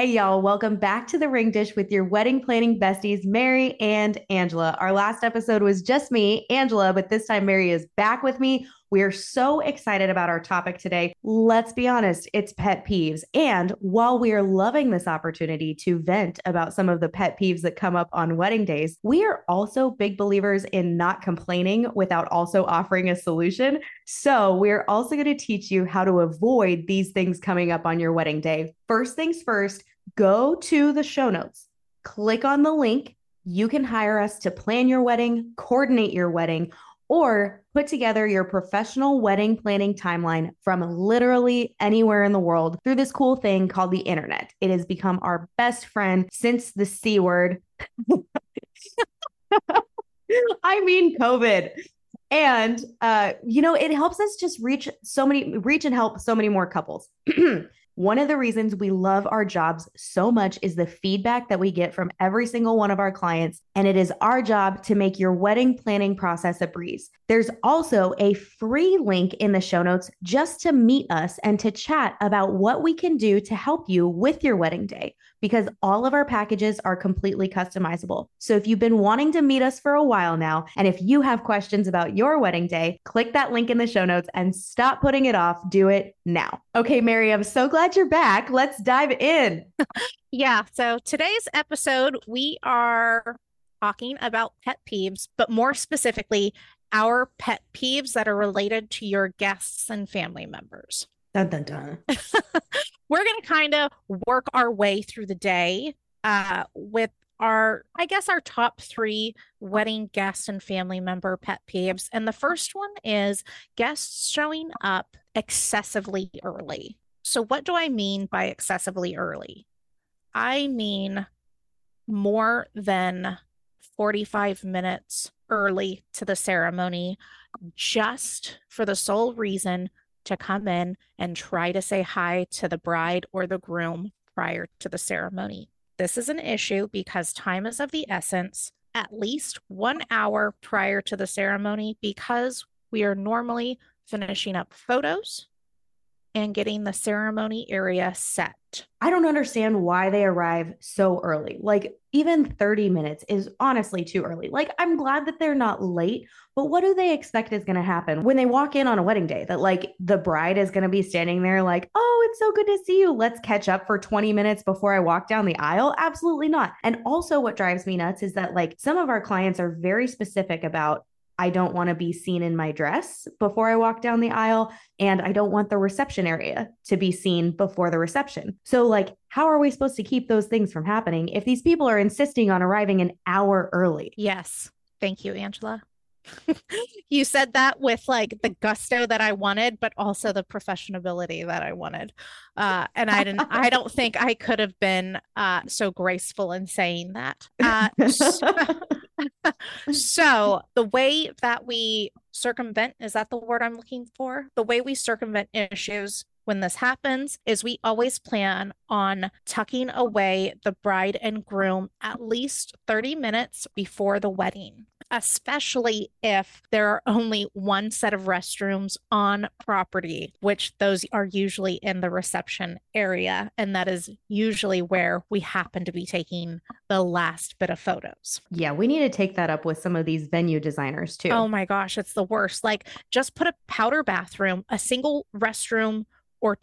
Hey, y'all, welcome back to the Ring Dish with your wedding planning besties, Mary and Angela. Our last episode was just me, Angela, but this time Mary is back with me. We are so excited about our topic today. Let's be honest, it's pet peeves. And while we are loving this opportunity to vent about some of the pet peeves that come up on wedding days, we are also big believers in not complaining without also offering a solution. So, we're also going to teach you how to avoid these things coming up on your wedding day. First things first, go to the show notes, click on the link. You can hire us to plan your wedding, coordinate your wedding, or put together your professional wedding planning timeline from literally anywhere in the world through this cool thing called the internet. It has become our best friend since the C word. I mean, COVID. And, uh, you know, it helps us just reach so many, reach and help so many more couples. One of the reasons we love our jobs so much is the feedback that we get from every single one of our clients. And it is our job to make your wedding planning process a breeze. There's also a free link in the show notes just to meet us and to chat about what we can do to help you with your wedding day because all of our packages are completely customizable. So if you've been wanting to meet us for a while now, and if you have questions about your wedding day, click that link in the show notes and stop putting it off. Do it now. Okay, Mary, I'm so glad you're back. Let's dive in. yeah. So today's episode, we are talking about pet peeves, but more specifically, our pet peeves that are related to your guests and family members. Dun, dun, dun. We're going to kind of work our way through the day uh, with our, I guess, our top three wedding guest and family member pet peeves. And the first one is guests showing up excessively early. So, what do I mean by excessively early? I mean more than 45 minutes early to the ceremony, just for the sole reason to come in and try to say hi to the bride or the groom prior to the ceremony. This is an issue because time is of the essence, at least one hour prior to the ceremony, because we are normally finishing up photos and getting the ceremony area set. I don't understand why they arrive so early. Like, even 30 minutes is honestly too early. Like, I'm glad that they're not late, but what do they expect is going to happen when they walk in on a wedding day? That, like, the bride is going to be standing there, like, oh, it's so good to see you. Let's catch up for 20 minutes before I walk down the aisle. Absolutely not. And also, what drives me nuts is that, like, some of our clients are very specific about I don't want to be seen in my dress before I walk down the aisle. And I don't want the reception area to be seen before the reception. So, like, how are we supposed to keep those things from happening if these people are insisting on arriving an hour early? Yes. Thank you, Angela. you said that with like the gusto that I wanted, but also the professionability that I wanted. Uh, and I didn't, I don't think I could have been uh, so graceful in saying that. Uh, so, so the way that we circumvent is that the word I'm looking for? The way we circumvent issues when this happens is we always plan on tucking away the bride and groom at least 30 minutes before the wedding especially if there are only one set of restrooms on property, which those are usually in the reception area. And that is usually where we happen to be taking the last bit of photos. Yeah, we need to take that up with some of these venue designers too. Oh my gosh, it's the worst. Like just put a powder bathroom, a single restroom, or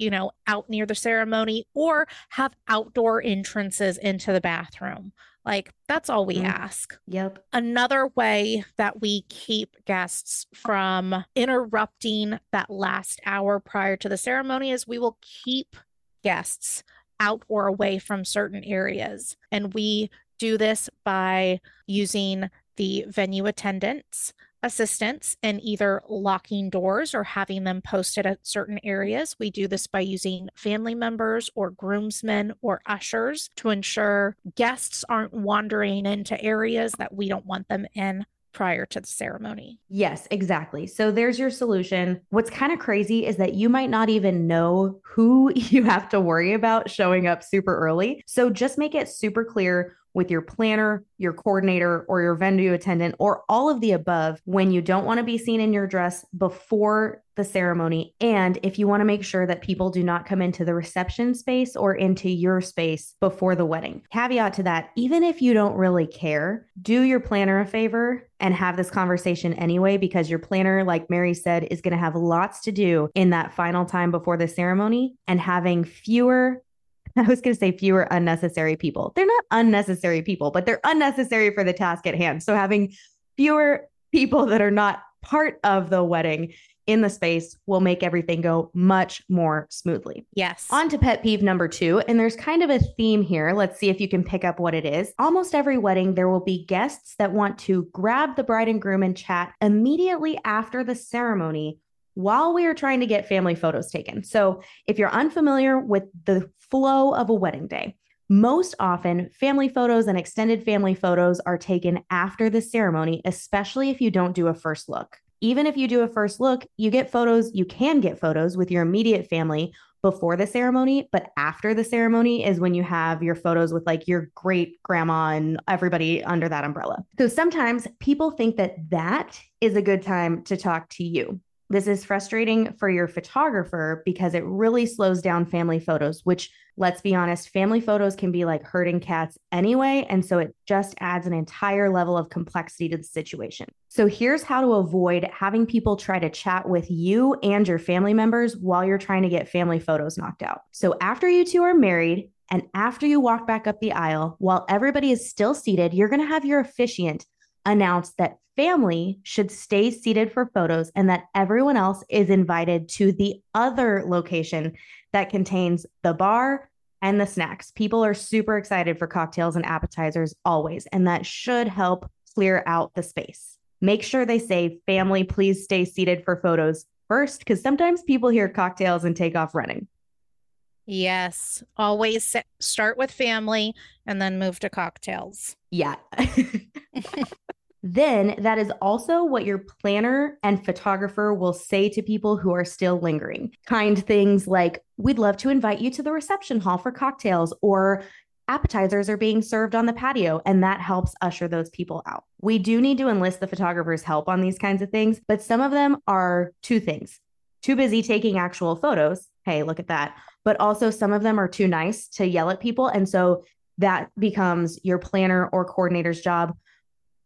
you know, out near the ceremony or have outdoor entrances into the bathroom. Like that's all we mm. ask. Yep. Another way that we keep guests from interrupting that last hour prior to the ceremony is we will keep guests out or away from certain areas. And we do this by using the venue attendants assistants in either locking doors or having them posted at certain areas. We do this by using family members or groomsmen or ushers to ensure guests aren't wandering into areas that we don't want them in prior to the ceremony. Yes, exactly. So there's your solution. What's kind of crazy is that you might not even know who you have to worry about showing up super early. So just make it super clear with your planner, your coordinator, or your venue attendant, or all of the above when you don't want to be seen in your dress before the ceremony. And if you want to make sure that people do not come into the reception space or into your space before the wedding. Caveat to that, even if you don't really care, do your planner a favor and have this conversation anyway, because your planner, like Mary said, is going to have lots to do in that final time before the ceremony and having fewer I was going to say fewer unnecessary people. They're not unnecessary people, but they're unnecessary for the task at hand. So having fewer people that are not part of the wedding in the space will make everything go much more smoothly. Yes. On to pet peeve number two. And there's kind of a theme here. Let's see if you can pick up what it is. Almost every wedding, there will be guests that want to grab the bride and groom and chat immediately after the ceremony while we are trying to get family photos taken. So, if you're unfamiliar with the flow of a wedding day, most often family photos and extended family photos are taken after the ceremony, especially if you don't do a first look. Even if you do a first look, you get photos, you can get photos with your immediate family before the ceremony, but after the ceremony is when you have your photos with like your great grandma and everybody under that umbrella. So sometimes people think that that is a good time to talk to you. This is frustrating for your photographer because it really slows down family photos, which, let's be honest, family photos can be like herding cats anyway. And so it just adds an entire level of complexity to the situation. So here's how to avoid having people try to chat with you and your family members while you're trying to get family photos knocked out. So after you two are married, and after you walk back up the aisle, while everybody is still seated, you're going to have your officiant announce that family should stay seated for photos and that everyone else is invited to the other location that contains the bar and the snacks. People are super excited for cocktails and appetizers always, and that should help clear out the space. Make sure they say, family, please stay seated for photos first, because sometimes people hear cocktails and take off running. Yes, always start with family and then move to cocktails. Yeah. then that is also what your planner and photographer will say to people who are still lingering. Kind things like, We'd love to invite you to the reception hall for cocktails, or appetizers are being served on the patio, and that helps usher those people out. We do need to enlist the photographer's help on these kinds of things, but some of them are two things too busy taking actual photos. Hey, look at that. But also, some of them are too nice to yell at people. And so that becomes your planner or coordinator's job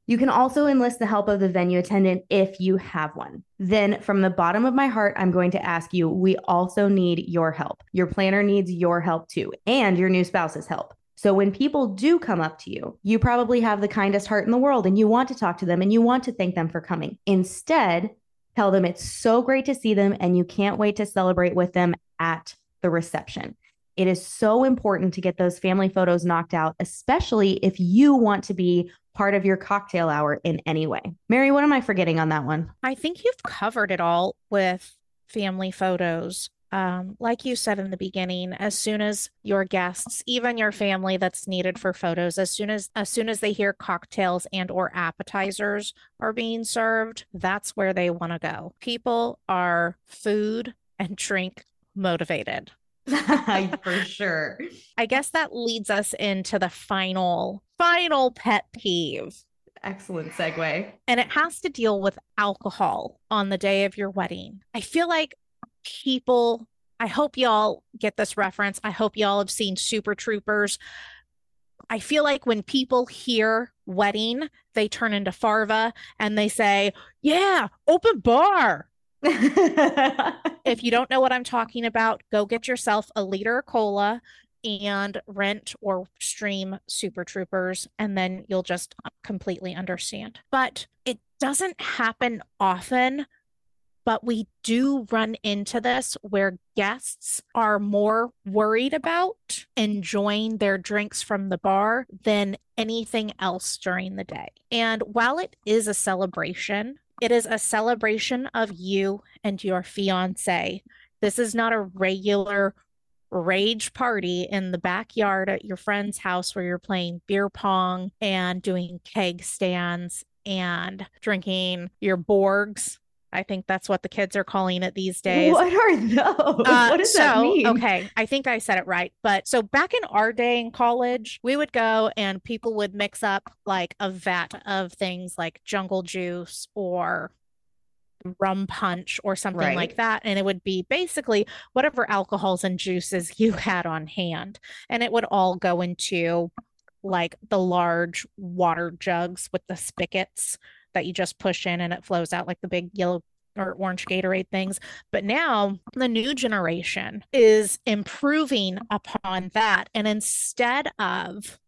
you can also enlist the help of the venue attendant if you have one. Then, from the bottom of my heart, I'm going to ask you we also need your help. Your planner needs your help too, and your new spouse's help. So, when people do come up to you, you probably have the kindest heart in the world and you want to talk to them and you want to thank them for coming. Instead, tell them it's so great to see them and you can't wait to celebrate with them at the reception. It is so important to get those family photos knocked out, especially if you want to be part of your cocktail hour in any way. Mary, what am I forgetting on that one? I think you've covered it all with family photos. Um, like you said in the beginning, as soon as your guests, even your family that's needed for photos, as soon as as soon as they hear cocktails and or appetizers are being served, that's where they want to go. People are food and drink motivated. for sure. I guess that leads us into the final, final pet peeve. Excellent segue. And it has to deal with alcohol on the day of your wedding. I feel like people, I hope y'all get this reference. I hope y'all have seen Super Troopers. I feel like when people hear wedding, they turn into Farva and they say, Yeah, open bar. if you don't know what I'm talking about, go get yourself a liter of cola and rent or stream Super Troopers, and then you'll just completely understand. But it doesn't happen often, but we do run into this where guests are more worried about enjoying their drinks from the bar than anything else during the day. And while it is a celebration, it is a celebration of you and your fiance. This is not a regular rage party in the backyard at your friend's house where you're playing beer pong and doing keg stands and drinking your Borgs I think that's what the kids are calling it these days. What are those? Uh, what does so, that mean? Okay, I think I said it right. But so back in our day in college, we would go and people would mix up like a vat of things like jungle juice or rum punch or something right. like that. And it would be basically whatever alcohols and juices you had on hand. And it would all go into like the large water jugs with the spigots that you just push in and it flows out like the big yellow or orange Gatorade things. But now the new generation is improving upon that. And instead of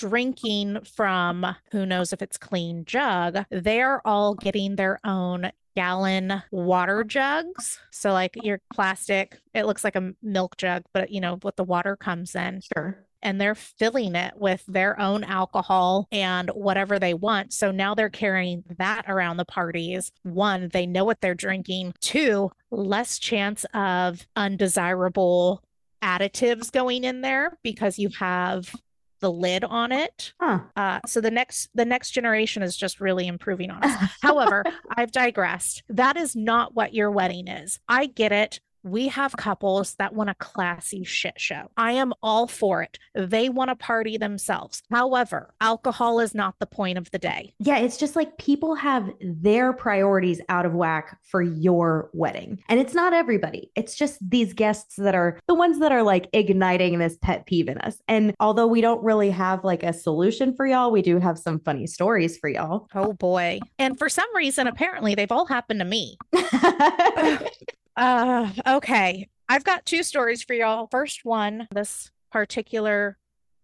drinking from who knows if it's clean jug, they're all getting their own gallon water jugs. So like your plastic, it looks like a milk jug, but you know what the water comes in. Sure. And they're filling it with their own alcohol and whatever they want. So now they're carrying that around the parties. One, they know what they're drinking. Two, less chance of undesirable additives going in there because you have the lid on it. Huh. Uh, so the next the next generation is just really improving on us. However, I've digressed. That is not what your wedding is. I get it we have couples that want a classy shit show. I am all for it. They want to party themselves. However, alcohol is not the point of the day. Yeah, it's just like people have their priorities out of whack for your wedding. And it's not everybody. It's just these guests that are the ones that are like igniting this pet peeve in us. And although we don't really have like a solution for y'all, we do have some funny stories for y'all. Oh boy. And for some reason, apparently they've all happened to me. Uh, okay. I've got two stories for y'all. First one, this particular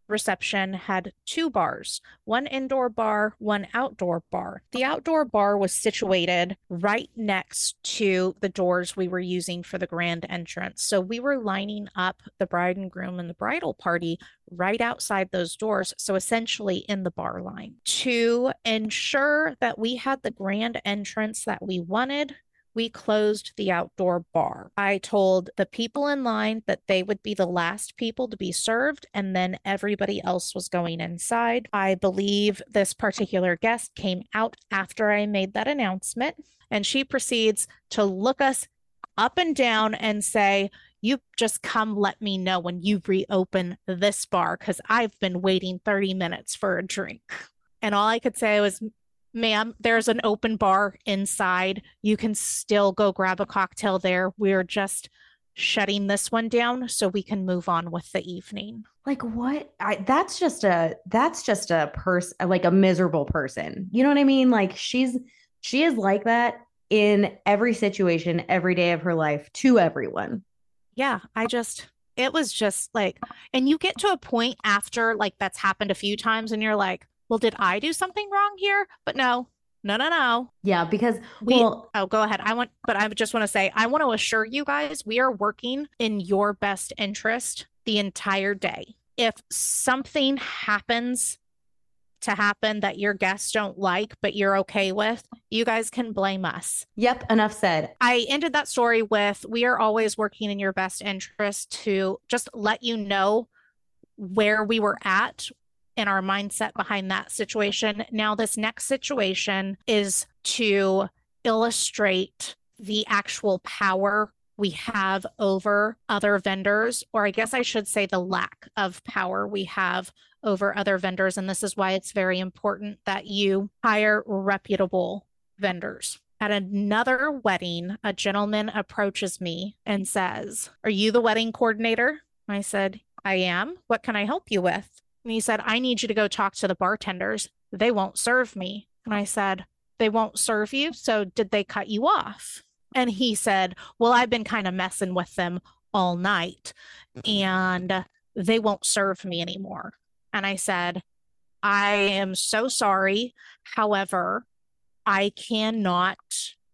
reception had two bars one indoor bar, one outdoor bar. The outdoor bar was situated right next to the doors we were using for the grand entrance. So we were lining up the bride and groom and the bridal party right outside those doors. So essentially in the bar line. To ensure that we had the grand entrance that we wanted, we closed the outdoor bar. I told the people in line that they would be the last people to be served, and then everybody else was going inside. I believe this particular guest came out after I made that announcement, and she proceeds to look us up and down and say, you just come let me know when you reopen this bar because I've been waiting 30 minutes for a drink. And all I could say was, ma'am, there's an open bar inside. You can still go grab a cocktail there. We're just shutting this one down so we can move on with the evening. Like what? I that's just a that's just a person like a miserable person. You know what I mean? Like she's she is like that in every situation every day of her life to everyone. Yeah, I just it was just like and you get to a point after like that's happened a few times and you're like well, did I do something wrong here? But no, no, no, no. Yeah, because we, well, oh, go ahead. I want, but I just want to say, I want to assure you guys, we are working in your best interest the entire day. If something happens to happen that your guests don't like, but you're okay with, you guys can blame us. Yep, enough said. I ended that story with we are always working in your best interest to just let you know where we were at and our mindset behind that situation. Now, this next situation is to illustrate the actual power we have over other vendors, or I guess I should say the lack of power we have over other vendors. And this is why it's very important that you hire reputable vendors. At another wedding, a gentleman approaches me and says, Are you the wedding coordinator? I said, I am. What can I help you with? And he said, I need you to go talk to the bartenders. They won't serve me. And I said, They won't serve you. So did they cut you off? And he said, Well, I've been kind of messing with them all night and they won't serve me anymore. And I said, I am so sorry. However, I cannot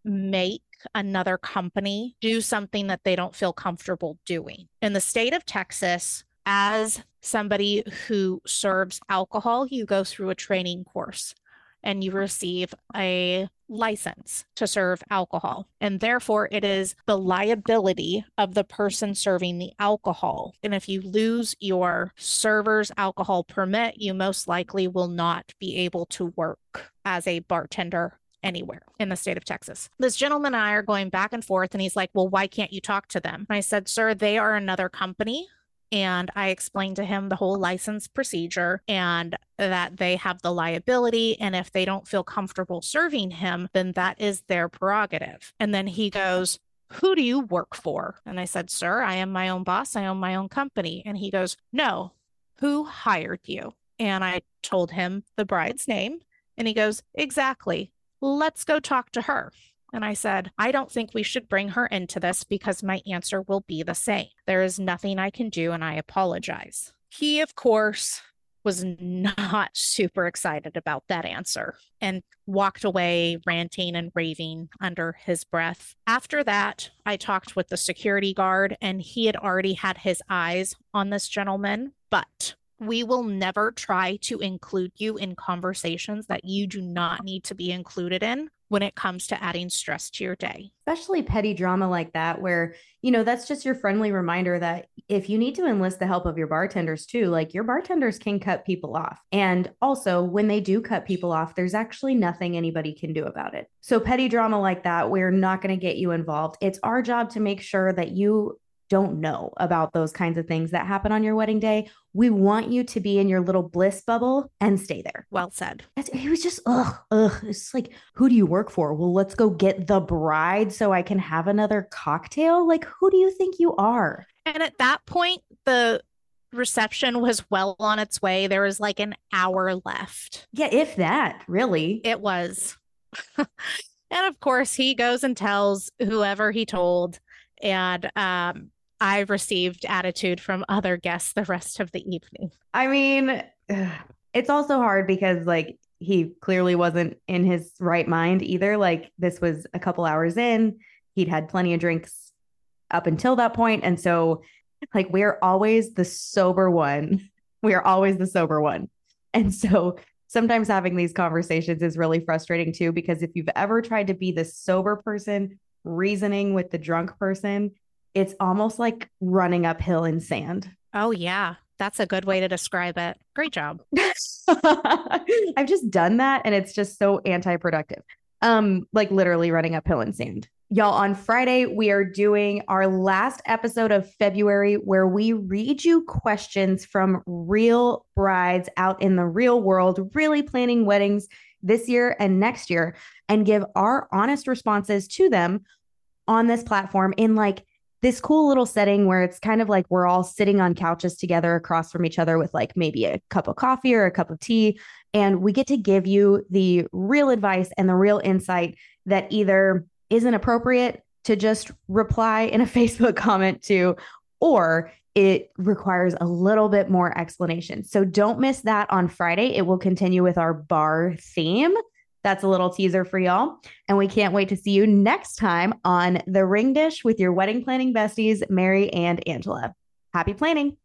make another company do something that they don't feel comfortable doing. In the state of Texas, as somebody who serves alcohol, you go through a training course and you receive a license to serve alcohol. And therefore, it is the liability of the person serving the alcohol. And if you lose your server's alcohol permit, you most likely will not be able to work as a bartender anywhere in the state of Texas. This gentleman and I are going back and forth, and he's like, Well, why can't you talk to them? And I said, Sir, they are another company. And I explained to him the whole license procedure and that they have the liability. And if they don't feel comfortable serving him, then that is their prerogative. And then he goes, who do you work for? And I said, Sir, I am my own boss. I own my own company. And he goes, No, who hired you? And I told him the bride's name. And he goes, Exactly. Let's go talk to her. And I said, I don't think we should bring her into this because my answer will be the same. There is nothing I can do, and I apologize. He, of course, was not super excited about that answer and walked away ranting and raving under his breath. After that, I talked with the security guard, and he had already had his eyes on this gentleman, but we will never try to include you in conversations that you do not need to be included in when it comes to adding stress to your day. Especially petty drama like that, where, you know, that's just your friendly reminder that if you need to enlist the help of your bartenders too, like your bartenders can cut people off. And also, when they do cut people off, there's actually nothing anybody can do about it. So, petty drama like that, we're not going to get you involved. It's our job to make sure that you don't know about those kinds of things that happen on your wedding day. We want you to be in your little bliss bubble and stay there. Well said. It was just, ugh, ugh. It's like, who do you work for? Well, let's go get the bride so I can have another cocktail. Like, who do you think you are? And at that point, the reception was well on its way. There was like an hour left. Yeah, if that, really. It was. and of course, he goes and tells whoever he told. And um, I received attitude from other guests the rest of the evening. I mean, it's also hard because like he clearly wasn't in his right mind either. Like this was a couple hours in, he'd had plenty of drinks up until that point, and so like we're always the sober one. We are always the sober one. And so sometimes having these conversations is really frustrating too because if you've ever tried to be the sober person reasoning with the drunk person, it's almost like running uphill in sand. Oh, yeah. That's a good way to describe it. Great job. I've just done that and it's just so anti productive. Um, like literally running uphill in sand. Y'all, on Friday, we are doing our last episode of February where we read you questions from real brides out in the real world, really planning weddings this year and next year, and give our honest responses to them on this platform in like this cool little setting where it's kind of like we're all sitting on couches together across from each other with like maybe a cup of coffee or a cup of tea. And we get to give you the real advice and the real insight that either isn't appropriate to just reply in a Facebook comment to, or it requires a little bit more explanation. So don't miss that on Friday. It will continue with our bar theme. That's a little teaser for y'all. And we can't wait to see you next time on The Ring Dish with your wedding planning besties, Mary and Angela. Happy planning.